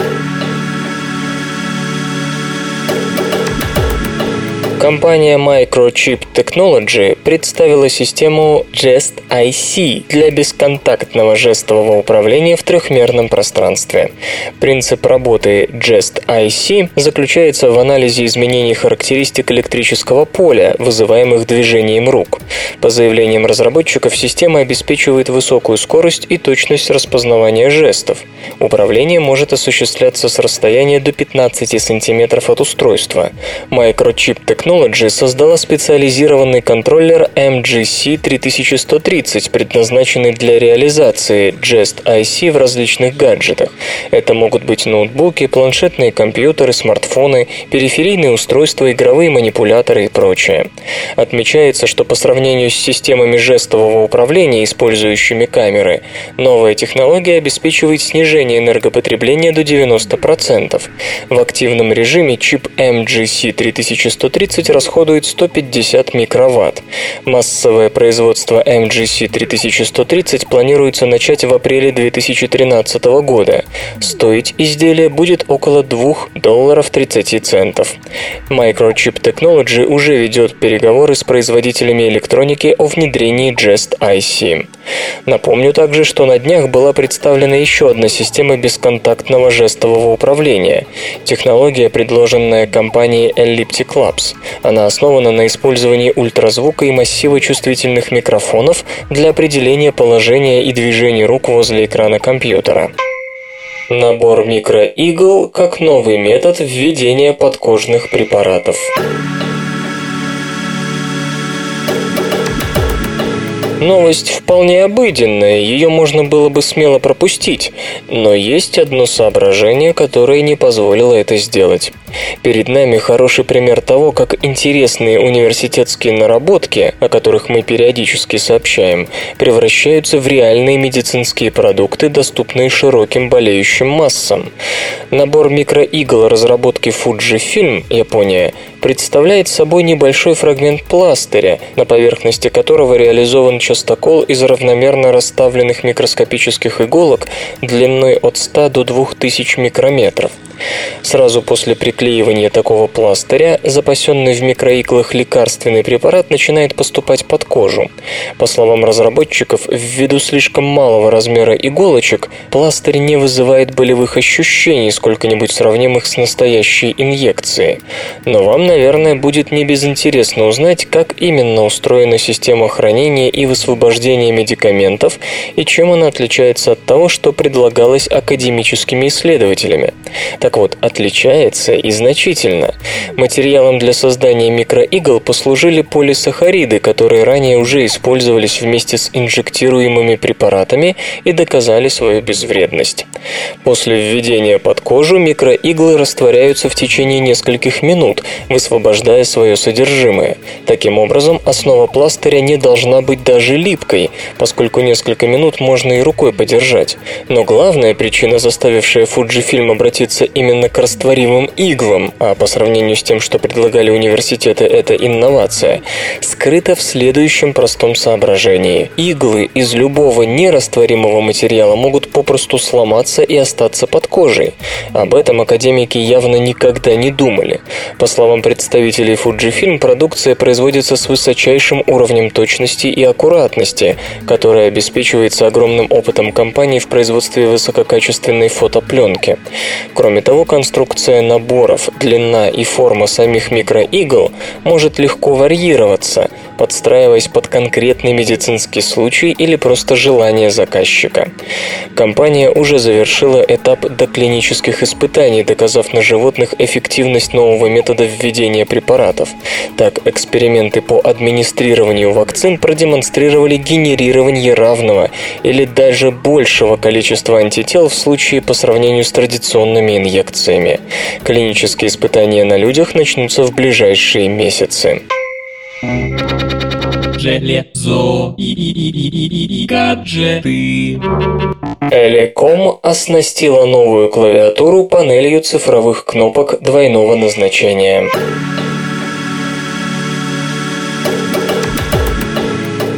Компания Microchip Technology представила систему Jest IC для бесконтактного жестового управления в трехмерном пространстве. Принцип работы Jest IC заключается в анализе изменений характеристик электрического поля, вызываемых движением рук. По заявлениям разработчиков, система обеспечивает высокую скорость и точность распознавания жестов. Управление может осуществляться с расстояния до 15 см от устройства. Microchip Technology Technology создала специализированный контроллер MGC3130, предназначенный для реализации Jest IC в различных гаджетах. Это могут быть ноутбуки, планшетные компьютеры, смартфоны, периферийные устройства, игровые манипуляторы и прочее. Отмечается, что по сравнению с системами жестового управления, использующими камеры, новая технология обеспечивает снижение энергопотребления до 90%. В активном режиме чип MGC3130 12 расходует 150 микроватт. Массовое производство MGC 3130 планируется начать в апреле 2013 года. Стоить изделие будет около 2 долларов 30 центов. Microchip Technology уже ведет переговоры с производителями электроники о внедрении Jest IC. Напомню также, что на днях была представлена еще одна система бесконтактного жестового управления. Технология, предложенная компанией Elliptic Labs. Она основана на использовании ультразвука и массива чувствительных микрофонов для определения положения и движения рук возле экрана компьютера. Набор микроигл как новый метод введения подкожных препаратов. Новость вполне обыденная, ее можно было бы смело пропустить, но есть одно соображение, которое не позволило это сделать. Перед нами хороший пример того, как интересные университетские наработки, о которых мы периодически сообщаем, превращаются в реальные медицинские продукты, доступные широким болеющим массам. Набор микроигл разработки Fujifilm, Япония, представляет собой небольшой фрагмент пластыря, на поверхности которого реализован частокол из равномерно расставленных микроскопических иголок длиной от 100 до 2000 микрометров. Сразу после приклеивания такого пластыря запасенный в микроиглах лекарственный препарат начинает поступать под кожу. По словам разработчиков, ввиду слишком малого размера иголочек, пластырь не вызывает болевых ощущений, сколько-нибудь сравнимых с настоящей инъекцией. Но вам, наверное, будет не безинтересно узнать, как именно устроена система хранения и высвобождения медикаментов и чем она отличается от того, что предлагалось академическими исследователями. Так вот, отличается и значительно. Материалом для создания микроигл послужили полисахариды, которые ранее уже использовались вместе с инжектируемыми препаратами и доказали свою безвредность. После введения под кожу микроиглы растворяются в течение нескольких минут, высвобождая свое содержимое. Таким образом, основа пластыря не должна быть даже липкой, поскольку несколько минут можно и рукой подержать. Но главная причина, заставившая Fujifilm обратиться именно к растворимым иглам, а по сравнению с тем, что предлагали университеты, это инновация, скрыта в следующем простом соображении. Иглы из любого нерастворимого материала могут попросту сломаться и остаться под кожей. Об этом академики явно никогда не думали. По словам представителей Fujifilm, продукция производится с высочайшим уровнем точности и аккуратности, которая обеспечивается огромным опытом компании в производстве высококачественной фотопленки. Кроме того, конструкция наборов, длина и форма самих микроигл может легко варьироваться, подстраиваясь под конкретный медицинский случай или просто желание заказчика. Компания уже завершила этап доклинических испытаний, доказав на животных эффективность нового метода введения препаратов. Так, эксперименты по администрированию вакцин продемонстрировали генерирование равного или даже большего количества антител в случае по сравнению с традиционными инъекциями. Клинические испытания на людях начнутся в ближайшие месяцы. Железо и, гаджеты. Элеком оснастила новую клавиатуру панелью цифровых кнопок двойного назначения.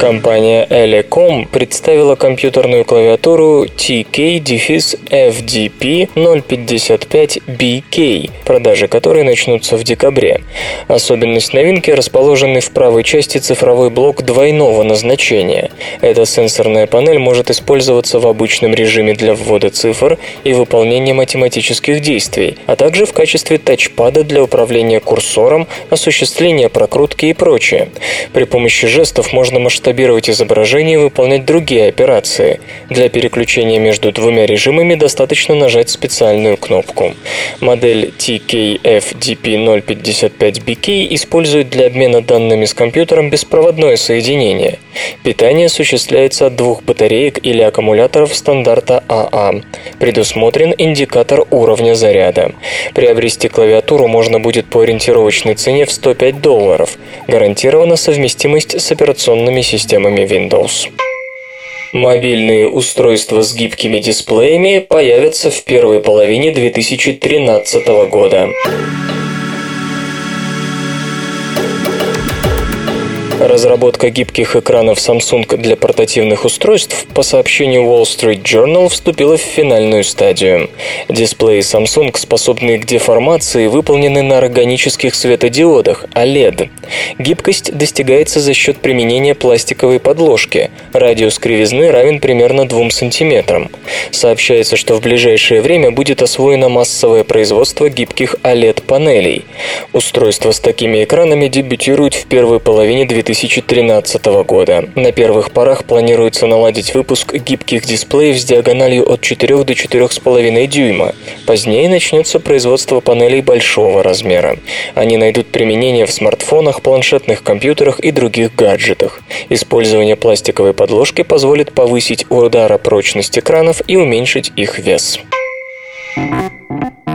Компания Elecom представила компьютерную клавиатуру TK-FDP055BK, продажи которой начнутся в декабре. Особенность новинки расположенный в правой части цифровой блок двойного назначения. Эта сенсорная панель может использоваться в обычном режиме для ввода цифр и выполнения математических действий, а также в качестве тачпада для управления курсором, осуществления прокрутки и прочее. При помощи жестов можно масштабировать масштабировать изображение и выполнять другие операции. Для переключения между двумя режимами достаточно нажать специальную кнопку. Модель TKF-DP055BK использует для обмена данными с компьютером беспроводное соединение. Питание осуществляется от двух батареек или аккумуляторов стандарта АА. А. Предусмотрен индикатор уровня заряда. Приобрести клавиатуру можно будет по ориентировочной цене в 105 долларов. Гарантирована совместимость с операционными системами системами Windows. Мобильные устройства с гибкими дисплеями появятся в первой половине 2013 года. Разработка гибких экранов Samsung для портативных устройств, по сообщению Wall Street Journal, вступила в финальную стадию. Дисплеи Samsung, способные к деформации, выполнены на органических светодиодах OLED. Гибкость достигается за счет применения пластиковой подложки. Радиус кривизны равен примерно 2 см. Сообщается, что в ближайшее время будет освоено массовое производство гибких OLED-панелей. Устройства с такими экранами дебютируют в первой половине 2000 2013 года. На первых порах планируется наладить выпуск гибких дисплеев с диагональю от 4 до 4,5 дюйма. Позднее начнется производство панелей большого размера. Они найдут применение в смартфонах, планшетных компьютерах и других гаджетах. Использование пластиковой подложки позволит повысить ударопрочность экранов и уменьшить их вес.